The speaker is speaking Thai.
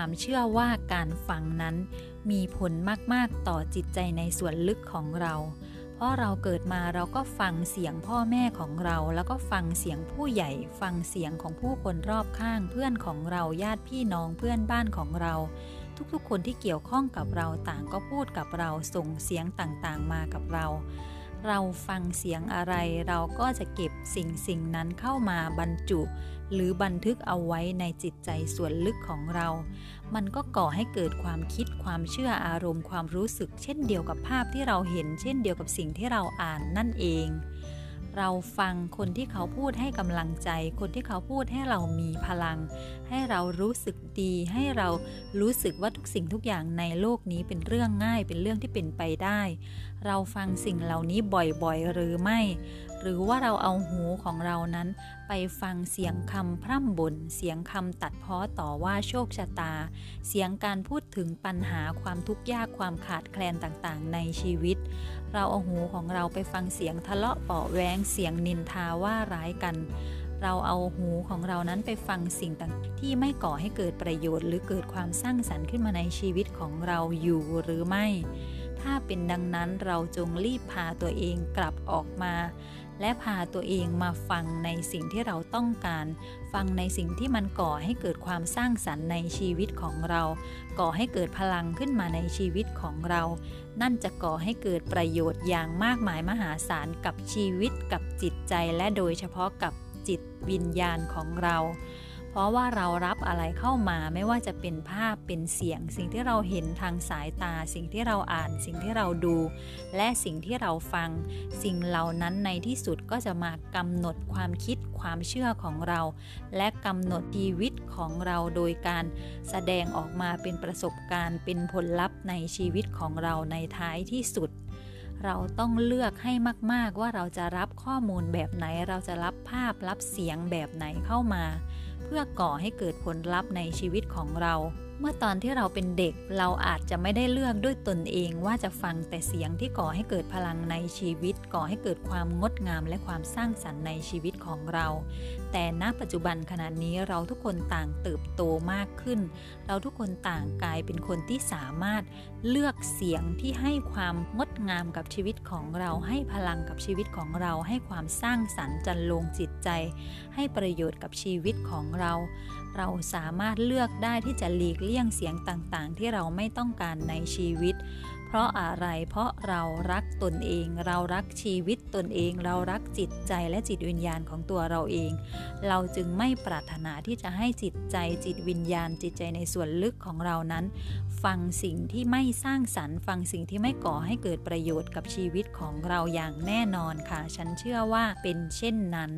ความเชื่อว่าการฟังนั้น มีผลมาก ๆ ต่อจิตใจในส่วนลึกของเรา เพราะเราเกิดมาเราก็ฟังเสียงพ่อแม่ของเรา แล้วก็ฟังเสียงผู้ใหญ่ ฟังเสียงของผู้คนรอบข้างเพื่อนของเราญาติพี่น้องเพื่อนบ้านของเรา ทุกๆ คนที่เกี่ยวข้องกับเราต่างก็พูดกับเราส่งเสียงต่างๆ มากับเรา เราฟังเสียงอะไร เราก็จะเก็บสิ่งสิ่งนั้นเข้ามาบรรจุ หรือบันทึกเอาไว้ในจิตใจส่วนลึกของเรา มันก็ก่อให้เกิดความคิดความเชื่ออารมณ์ความรู้สึก เช่นเดียวกับภาพที่เราเห็น เช่นเดียวกับสิ่งที่เราอ่านนั่นเอง เราฟังคนที่เขาพูดให้กำลังใจ คนที่เขาพูดให้เรามีพลัง ให้เรารู้สึกดี ให้เรารู้สึกว่าทุกสิ่งทุกอย่างในโลกนี้เป็นเรื่องง่ายเป็นเรื่องที่เป็นไปได้เราฟังสิ่งเหล่านี้บ่อยๆ หรือไม่ หรือว่าเราเอาหูของเรานั้นไปฟังเสียงคำพร่ำบ่นเสียงคำตัดพ้อต่อว่าโชคชะตา เสียงการพูดถึงปัญหาความทุกข์ยากความขาดแคลนต่างๆ ในชีวิต เราเอาหูของเราไปฟังเสียงทะเลาะเปาะแวงเสียงนินทาว่าร้ายกันเราเอาหูของเรานั้นไปฟังสิ่งต่างที่ไม่ก่อให้เกิดประโยชน์ หรือเกิดความสร้างสรรค์ขึ้นมาในชีวิตของเราอยู่หรือไม่ ถ้าเป็นดังนั้นเราจงรีบพาตัวเองกลับออกมา และพาตัวเองมาฟังในสิ่งที่เราต้องการ ฟังในสิ่งที่มันก่อให้เกิดความสร้างสรรค์ในชีวิตของเรา ก่อให้เกิดพลังขึ้นมาในชีวิตของเรา นั่นจะก่อให้เกิดประโยชน์อย่างมากมายมหาศาลกับชีวิตกับจิตใจและโดยเฉพาะกับจิตวิญญาณของเรา เพราะว่าเรารับอะไรเข้ามาไม่ว่าจะเป็นภาพเป็นเสียง สิ่งที่เราเห็นทางสายตา สิ่งที่เราอ่าน สิ่งที่เราดู และสิ่งที่เราฟัง สิ่งเหล่านั้นในที่สุดก็จะมากำหนดความคิดความเชื่อของเรา และกำหนดชีวิตของเราโดยการแสดงออกมาเป็นประสบการณ์เป็นผลลัพธ์ในชีวิตของเราในท้ายที่สุดเราต้องเลือกให้มาก ๆ ว่าเราจะรับข้อมูลแบบไหน เราจะรับภาพรับเสียงแบบไหนเข้ามา เพื่อก่อให้เกิดผลลัพธ์ในชีวิตของเรา เมื่อตอนที่เราเป็นเด็กเราอาจจะไม่ได้เลือกด้วยตนเองว่าจะฟังแต่เสียงที่ก่อให้เกิดพลังในชีวิต ก่อให้เกิดความงดงามและความสร้างสรรค์ในชีวิตของเรา แต่ณปัจจุบันขณะนี้เราทุกคนต่างเติบโตมากขึ้น เราทุกคนต่างกลายเป็นคนที่สามารถเลือกเสียงที่ให้ความงดงามกับชีวิตของเราให้พลังกับชีวิตของเรา ให้ความสร้างสรรค์จันลงจิตใจ ให้ประโยชน์กับชีวิตของเรา เราสามารถเลือกได้ที่จะหลีกเลี่ยงเสียงต่างๆ ที่เราไม่ต้องการในชีวิต เพราะอะไรเพราะเรารักตนเอง เรารักชีวิตตนเอง เรารักจิตใจและจิตวิญญาณของตัวเราเอง เราจึงไม่ปรารถนาที่จะให้จิตใจจิตวิญญาณ จิตใจในส่วนลึกของเรานั้น ฟังสิ่งที่ไม่สร้างสรรค์ ฟังสิ่งที่ไม่ก่อให้เกิดประโยชน์กับชีวิตของเราอย่างแน่นอนค่ะ ฉันเชื่อว่าเป็นเช่นนั้น